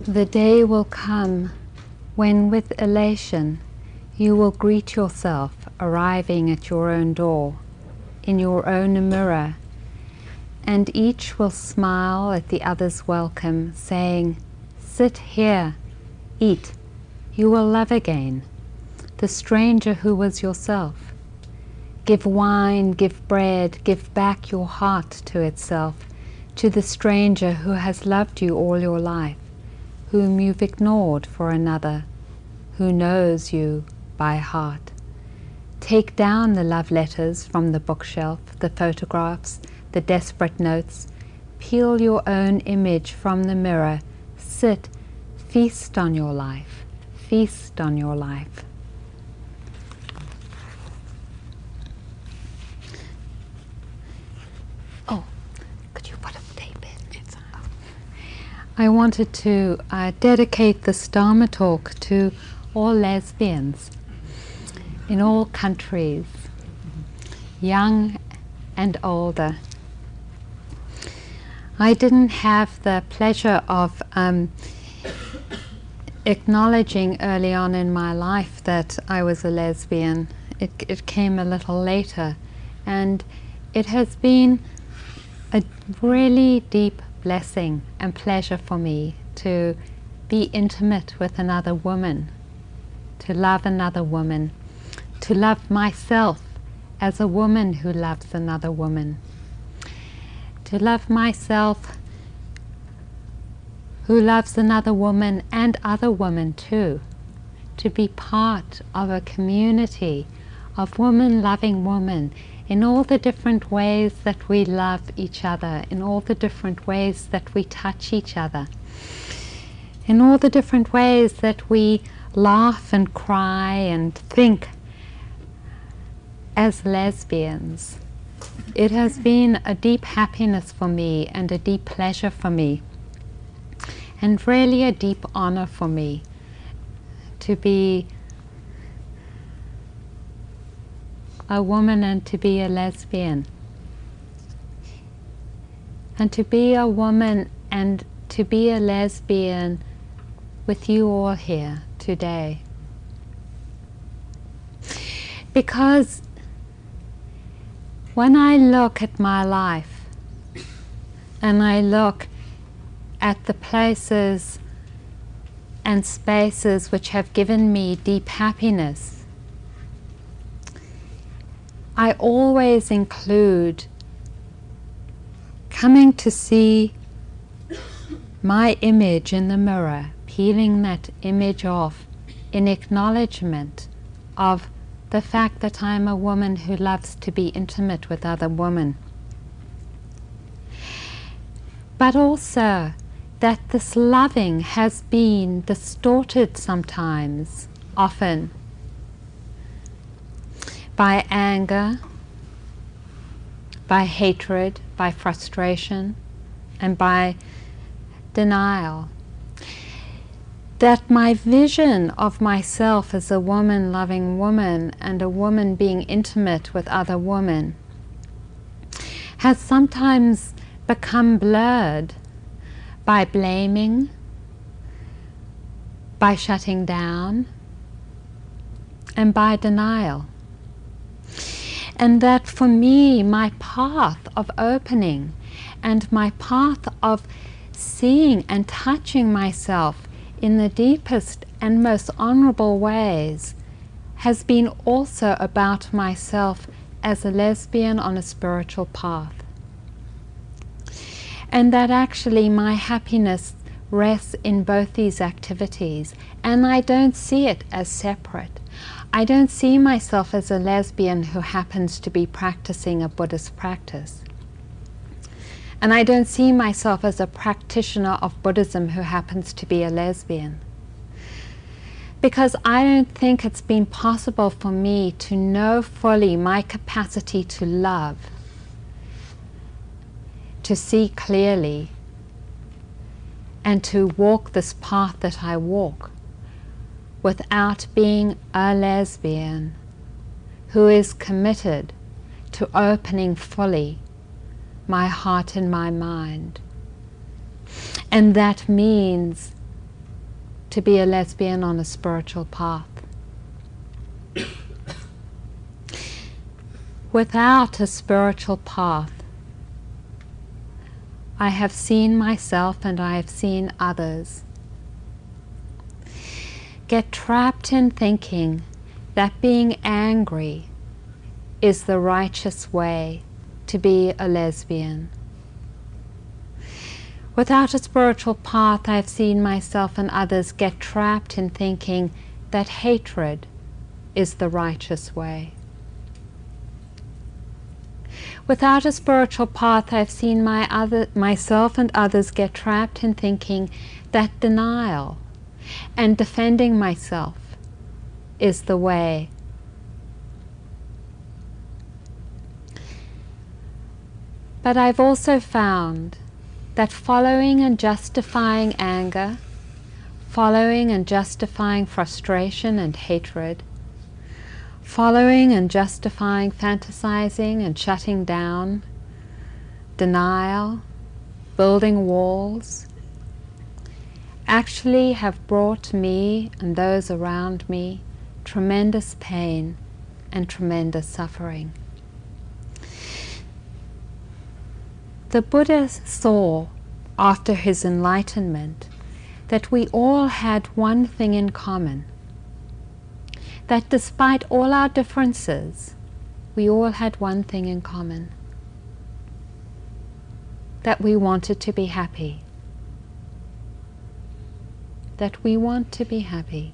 The day will come when, with elation, you will greet yourself arriving at your own door, in your own mirror, and each will smile at the other's welcome, saying, Sit here, eat, you will love again, the stranger who was yourself. Give wine, give bread, give back your heart to itself, to the stranger who has loved you all your life, whom you've ignored for another, who knows you by heart. Take down the love letters from the bookshelf, the photographs, the desperate notes. Peel your own image from the mirror. Sit, feast on your life, feast on your life. Oh, could you put a tape in? It's I wanted to uh, dedicate this Dharma talk to all lesbians in all countries, young and older. I didn't have the pleasure of um, acknowledging early on in my life that I was a lesbian. It, it came a little later, and it has been a really deep blessing and pleasure for me to be intimate with another woman, to love another woman, to love myself as a woman who loves another woman, to love myself who loves another woman and other women too, to be part of a community of woman loving women in all the different ways that we love each other, in all the different ways that we touch each other, in all the different ways that we laugh and cry and think as lesbians. It has been a deep happiness for me and a deep pleasure for me and really a deep honor for me to be a woman and to be a lesbian. And to be a woman and to be a lesbian with you all here today. Because when I look at my life and I look at the places and spaces which have given me deep happiness, I always include coming to see my image in the mirror, peeling that image off in acknowledgement of the fact that I am a woman who loves to be intimate with other women. But also that this loving has been distorted sometimes, often, by anger, by hatred, by frustration, and by denial. That my vision of myself as a woman loving woman and a woman being intimate with other women has sometimes become blurred by blaming, by shutting down, and by denial. And that for me, my path of opening and my path of seeing and touching myself in the deepest and most honorable ways has been also about myself as a lesbian on a spiritual path and that actually my happiness rests in both these activities, and I don't see it as separate. I don't see myself as a lesbian who happens to be practicing a Buddhist practice. And I don't see myself as a practitioner of Buddhism who happens to be a lesbian. Because I don't think it's been possible for me to know fully my capacity to love to see clearly and to walk this path that I walk without being a lesbian who is committed to opening fully my heart and my mind. And that means to be a lesbian on a spiritual path. Without a spiritual path, I have seen myself and I have seen others get trapped in thinking that being angry is the righteous way to be a lesbian. Without a spiritual path, I've seen myself and others get trapped in thinking that hatred is the righteous way. Without a spiritual path, I've seen my other, myself and others get trapped in thinking that denial and defending myself is the way. But I've also found that following and justifying anger, following and justifying frustration and hatred, following and justifying fantasizing and shutting down, denial, building walls, actually have brought me and those around me tremendous pain and tremendous suffering. The Buddha saw after his enlightenment that we all had one thing in common. That despite all our differences, we all had one thing in common. That we wanted to be happy. That we want to be happy.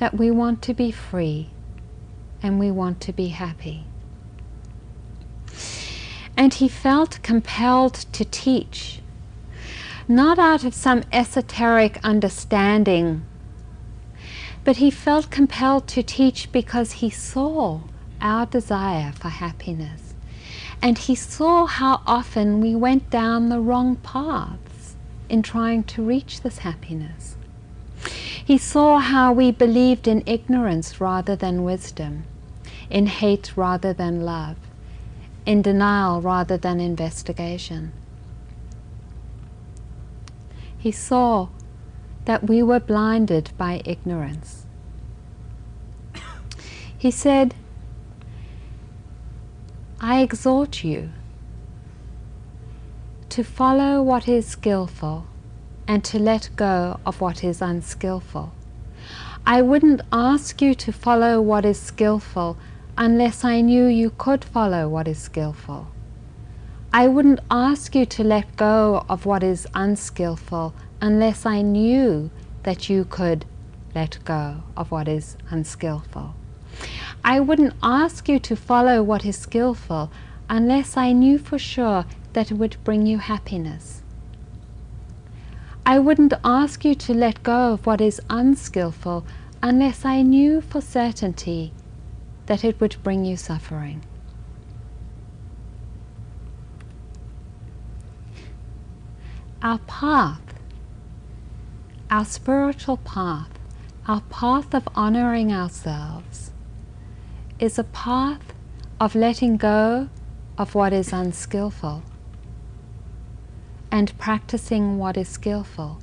That we want to be free and we want to be happy. And he felt compelled to teach, not out of some esoteric understanding, but he felt compelled to teach because he saw our desire for happiness. And he saw how often we went down the wrong paths in trying to reach this happiness. He saw how we believed in ignorance rather than wisdom, in hate rather than love in denial rather than investigation. He saw that we were blinded by ignorance. He said, I exhort you to follow what is skillful and to let go of what is unskillful. I wouldn't ask you to follow what is skillful unless I knew you could follow what is skillful. I wouldn't ask you to let go of what is unskillful unless I knew that you could let go of what is unskillful. I wouldn't ask you to follow what is skillful unless I knew for sure that would bring you happiness. I wouldn't ask you to let go of what is unskillful unless I knew for certainty that it would bring you suffering. Our path, our spiritual path, our path of honoring ourselves, is a path of letting go of what is unskillful and practicing what is skillful.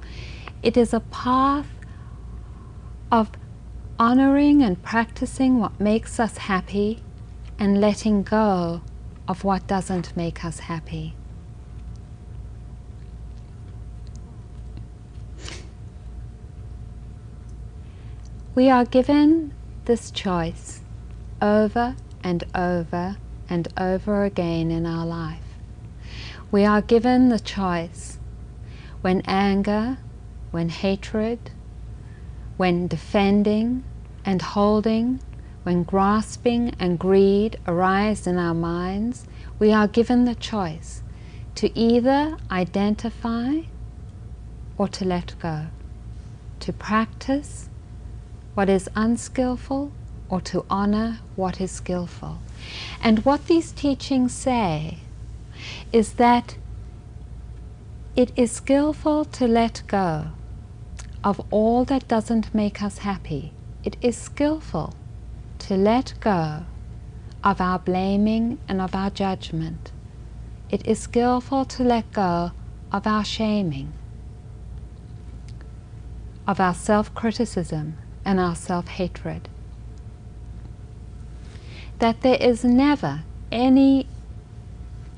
It is a path of honoring and practicing what makes us happy and letting go of what doesn't make us happy. We are given this choice over and over and over again in our life. We are given the choice when anger, when hatred, when defending, and holding, when grasping and greed arise in our minds, we are given the choice to either identify or to let go, to practice what is unskillful or to honor what is skillful. And what these teachings say is that it is skillful to let go of all that doesn't make us happy it is skillful to let go of our blaming and of our judgment. It is skillful to let go of our shaming. of our self criticism and our self hatred. That there is never any,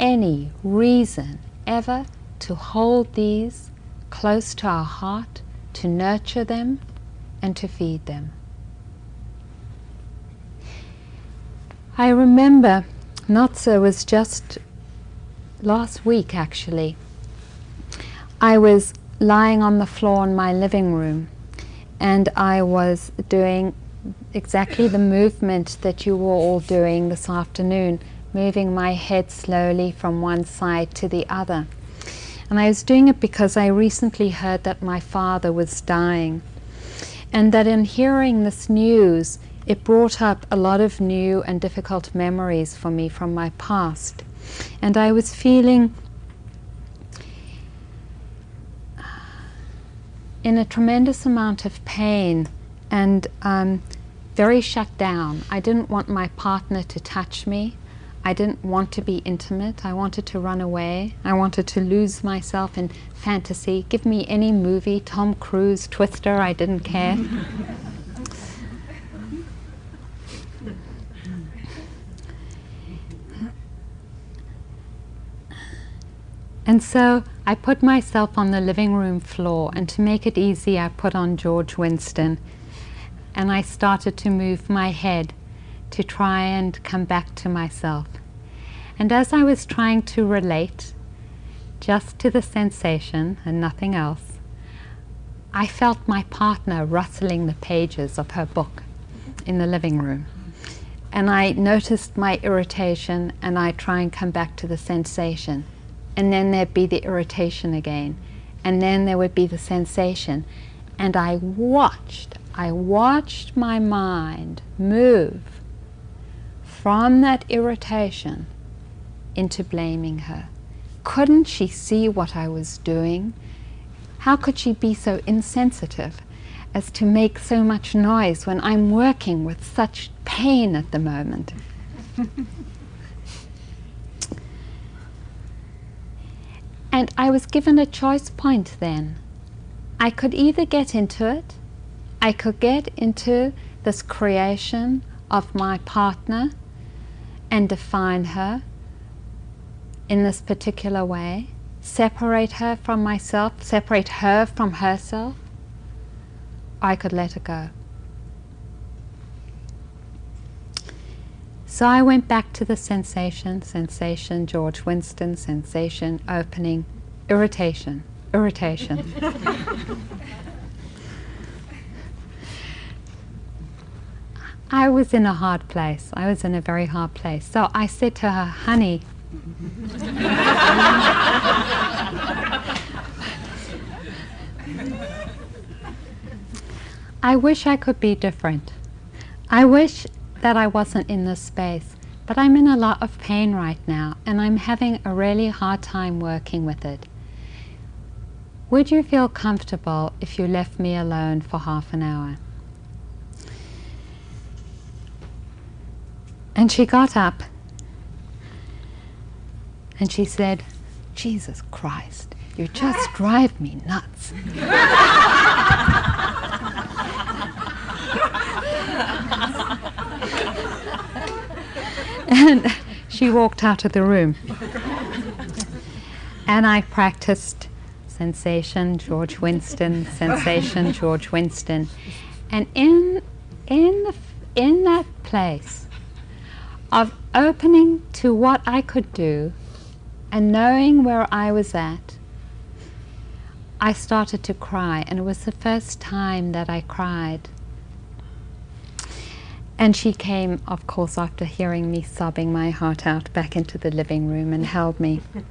any reason ever to hold these close to our heart, to nurture them, and to feed them. I remember, not so, was just last week actually. I was lying on the floor in my living room and I was doing exactly the movement that you were all doing this afternoon, moving my head slowly from one side to the other. And I was doing it because I recently heard that my father was dying. And that in hearing this news, it brought up a lot of new and difficult memories for me from my past. And I was feeling in a tremendous amount of pain and um, very shut down. I didn't want my partner to touch me. I didn't want to be intimate. I wanted to run away. I wanted to lose myself in fantasy. Give me any movie, Tom Cruise, Twister, I didn't care. And so I put myself on the living room floor, and to make it easy, I put on George Winston. And I started to move my head to try and come back to myself. And as I was trying to relate just to the sensation and nothing else, I felt my partner rustling the pages of her book in the living room. And I noticed my irritation, and I try and come back to the sensation and then there'd be the irritation again, and then there would be the sensation. And I watched, I watched my mind move from that irritation into blaming her. Couldn't she see what I was doing? How could she be so insensitive as to make so much noise when I'm working with such pain at the moment? And I was given a choice point then. I could either get into it, I could get into this creation of my partner and define her in this particular way, separate her from myself, separate her from herself, I could let her go. So I went back to the sensation, sensation, George Winston, sensation, opening, irritation, irritation. I was in a hard place. I was in a very hard place. So I said to her, honey, I wish I could be different. I wish that I wasn't in this space. But I'm in a lot of pain right now, and I'm having a really hard time working with it. Would you feel comfortable if you left me alone for half an hour? And she got up and she said, Jesus Christ, you just drive me nuts. and she walked out of the room. and I practiced sensation, George Winston, sensation, George Winston. And in, in, the, in that place of opening to what I could do and knowing where I was at, I started to cry, and it was the first time that I cried. And she came, of course, after hearing me sobbing my heart out, back into the living room and held me.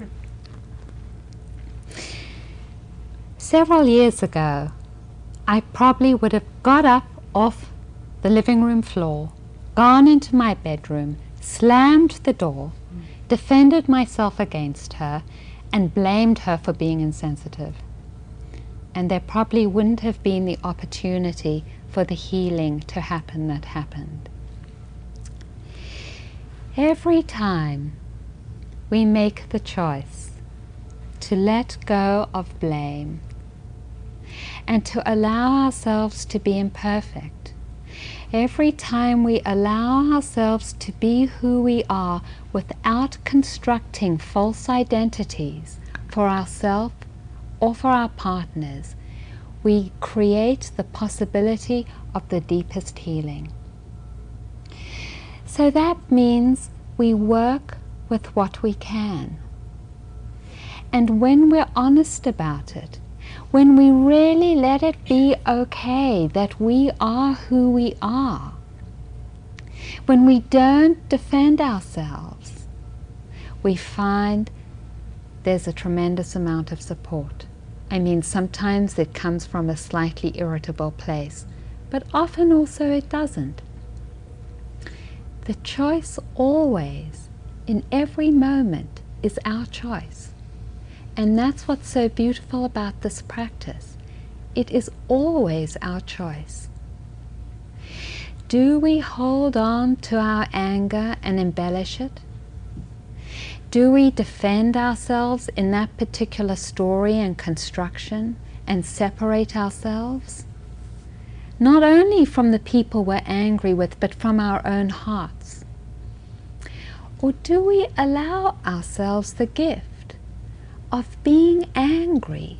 Several years ago, I probably would have got up off the living room floor, gone into my bedroom, slammed the door, defended myself against her, and blamed her for being insensitive. And there probably wouldn't have been the opportunity for the healing to happen that happened. Every time we make the choice to let go of blame, and to allow ourselves to be imperfect. Every time we allow ourselves to be who we are without constructing false identities for ourselves or for our partners, we create the possibility of the deepest healing. So that means we work with what we can. And when we're honest about it, when we really let it be okay that we are who we are, when we don't defend ourselves, we find there's a tremendous amount of support. I mean, sometimes it comes from a slightly irritable place, but often also it doesn't. The choice always, in every moment, is our choice. And that's what's so beautiful about this practice. It is always our choice. Do we hold on to our anger and embellish it? Do we defend ourselves in that particular story and construction and separate ourselves? Not only from the people we're angry with, but from our own hearts. Or do we allow ourselves the gift of being angry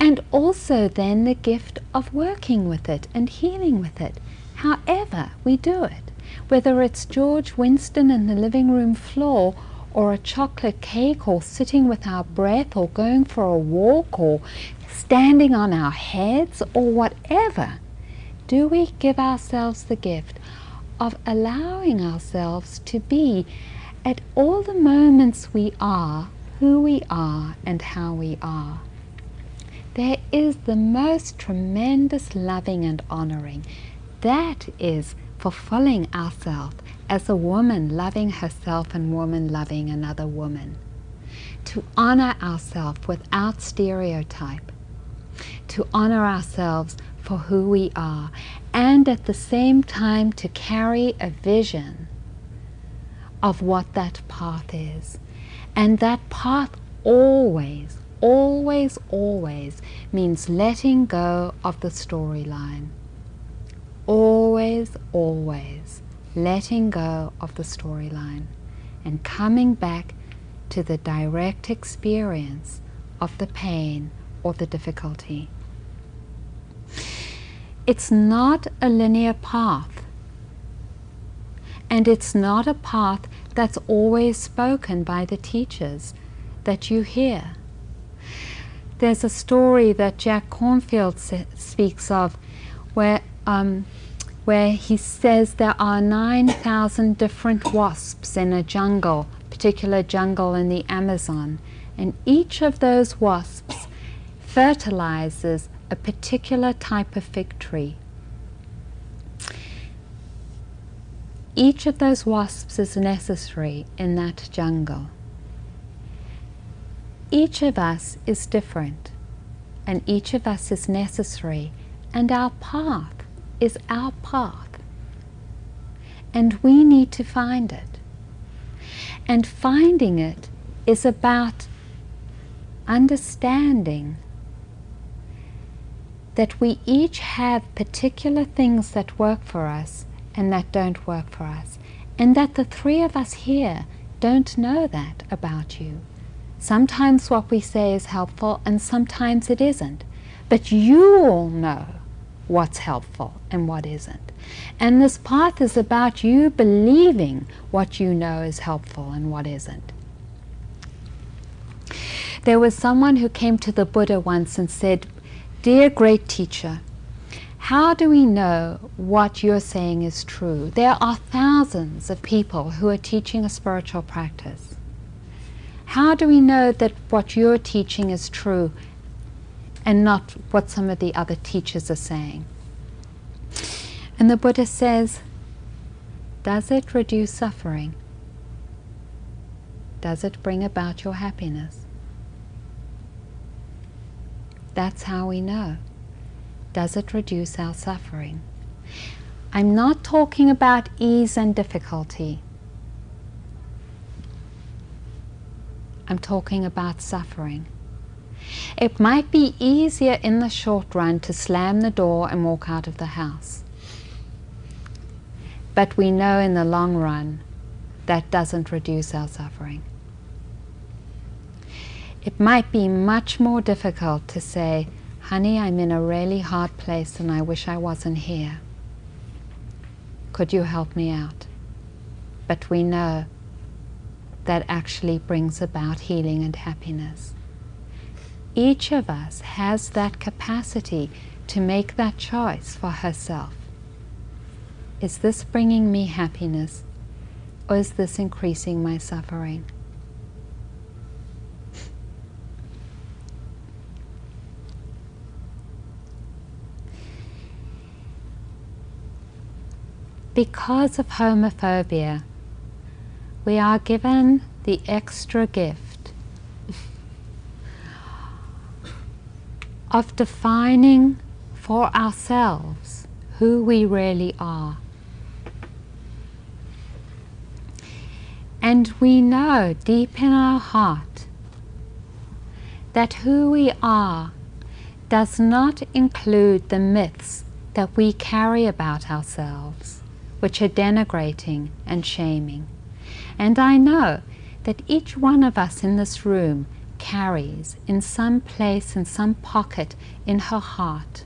and also then the gift of working with it and healing with it, however we do it, whether it's George Winston in the living room floor or a chocolate cake or sitting with our breath or going for a walk or standing on our heads or whatever, do we give ourselves the gift of allowing ourselves to be at all the moments we are, who we are, and how we are? There is the most tremendous loving and honoring. That is fulfilling ourselves as a woman loving herself and woman loving another woman. To honor ourselves without stereotype. To honor ourselves for who we are. And at the same time to carry a vision of what that path is. And that path always, always, always means letting go of the storyline. Always, always letting go of the storyline and coming back to the direct experience of the pain or the difficulty. It's not a linear path. And it's not a path that's always spoken by the teachers that you hear. There's a story that Jack Kornfield speaks of where um, where he says there are 9,000 different wasps in a jungle, particular jungle in the Amazon, and each of those wasps fertilizes a particular type of fig tree. Each of those wasps is necessary in that jungle. Each of us is different, and each of us is necessary, and our path is our path. And we need to find it. And finding it is about understanding that we each have particular things that work for us and that don't work for us. And that the three of us here don't know that about you. Sometimes what we say is helpful and sometimes it isn't. But you all know what's helpful and what isn't. And this path is about you believing what you know is helpful and what isn't. There was someone who came to the Buddha once and said, Dear great teacher, how do we know what you're saying is true? There are thousands of people who are teaching a spiritual practice. How do we know that what you're teaching is true and not what some of the other teachers are saying. And the Buddha says, does it reduce suffering? Does it bring about your happiness? That's how we know. Does it reduce our suffering? I'm not talking about ease and difficulty. I'm talking about suffering. It might be easier in the short run to slam the door and walk out of the house. But we know in the long run that doesn't reduce our suffering. It might be much more difficult to say, honey, I'm in a really hard place and I wish I wasn't here. Could you help me out? But we know that actually brings about healing and happiness. Each of us has that capacity to make that choice for herself. Is this bringing me happiness or is this increasing my suffering? Because of homophobia, we are given the extra gift of defining for ourselves who we really are. And we know deep in our heart that who we are does not include the myths that we carry about ourselves which are denigrating and shaming. And I know that each one of us in this room carries in some place, in some pocket in her heart,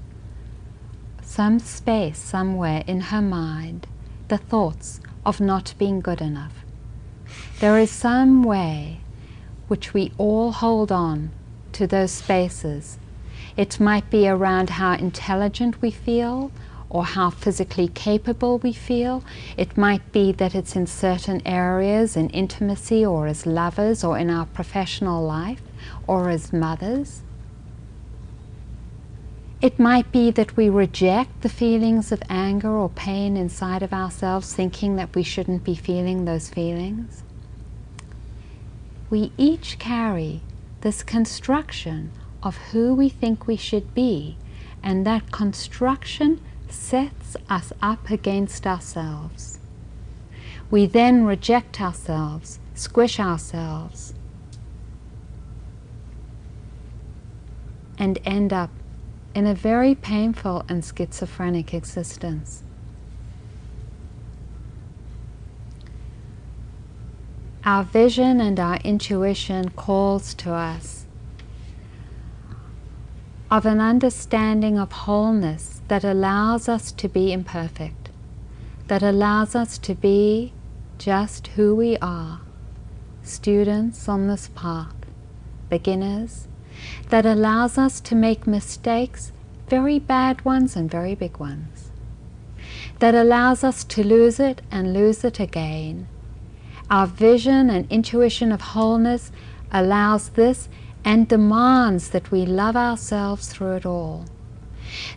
some space somewhere in her mind, the thoughts of not being good enough. There is some way which we all hold on to those spaces. It might be around how intelligent we feel, or how physically capable we feel. It might be that it's in certain areas, in intimacy, or as lovers, or in our professional life, or as mothers. It might be that we reject the feelings of anger or pain inside of ourselves, thinking that we shouldn't be feeling those feelings. We each carry this construction of who we think we should be, and that construction sets us up against ourselves. We then reject ourselves, squish ourselves, and end up in a very painful and schizophrenic existence. Our vision and our intuition calls to us of an understanding of wholeness that allows us to be imperfect, that allows us to be just who we are, students on this path, beginners, that allows us to make mistakes, very bad ones and very big ones, that allows us to lose it and lose it again. Our vision and intuition of wholeness allows this and demands that we love ourselves through it all.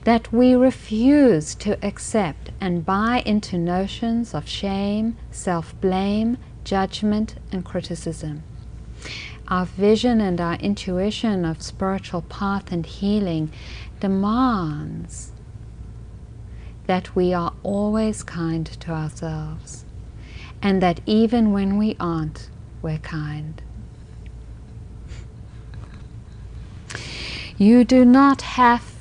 That we refuse to accept and buy into notions of shame, self blame, judgment, and criticism. Our vision and our intuition of spiritual path and healing demands that we are always kind to ourselves, and that even when we aren't, we're kind. You do not have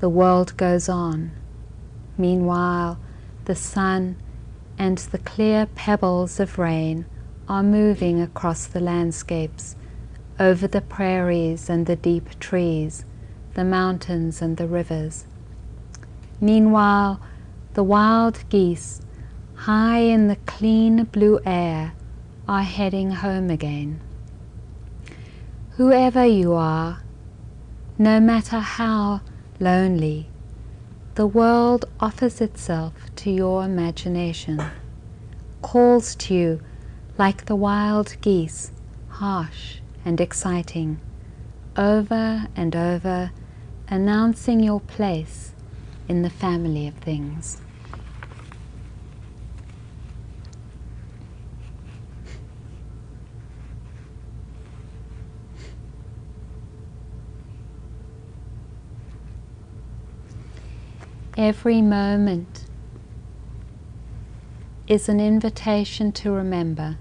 the world goes on. Meanwhile, the sun and the clear pebbles of rain are moving across the landscapes, over the prairies and the deep trees, the mountains and the rivers. Meanwhile, the wild geese, high in the clean blue air, are heading home again. Whoever you are, no matter how lonely, the world offers itself to your imagination, calls to you like the wild geese, harsh and exciting, over and over, announcing your place in the family of things. Every moment is an invitation to remember,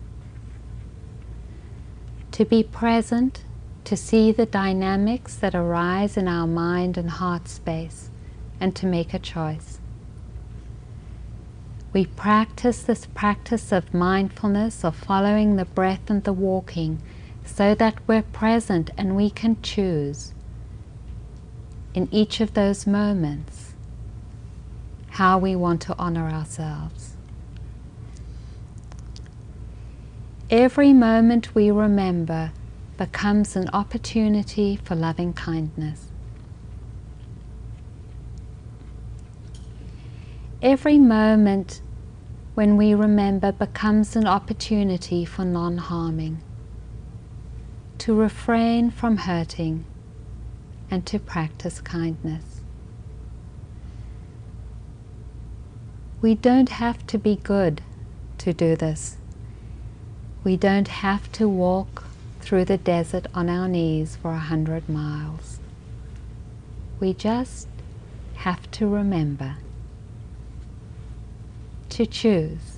to be present, to see the dynamics that arise in our mind and heart space, and to make a choice. We practice this practice of mindfulness, of following the breath and the walking, so that we're present and we can choose in each of those moments how we want to honor ourselves. Every moment we remember becomes an opportunity for loving kindness. Every moment when we remember becomes an opportunity for non harming, to refrain from hurting, and to practice kindness. We don't have to be good to do this. We don't have to walk through the desert on our knees for a hundred miles. We just have to remember to choose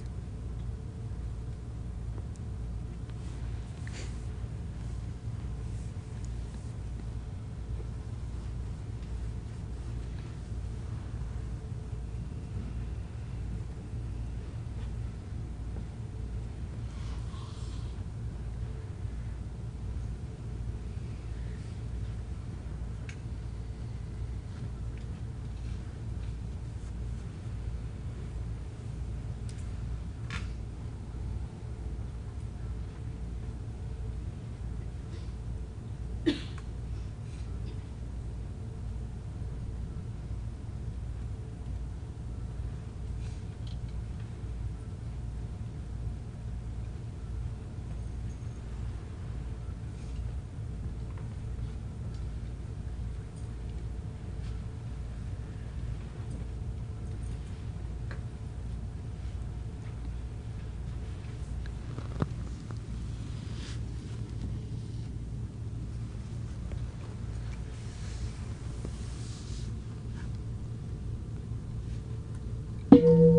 Bye.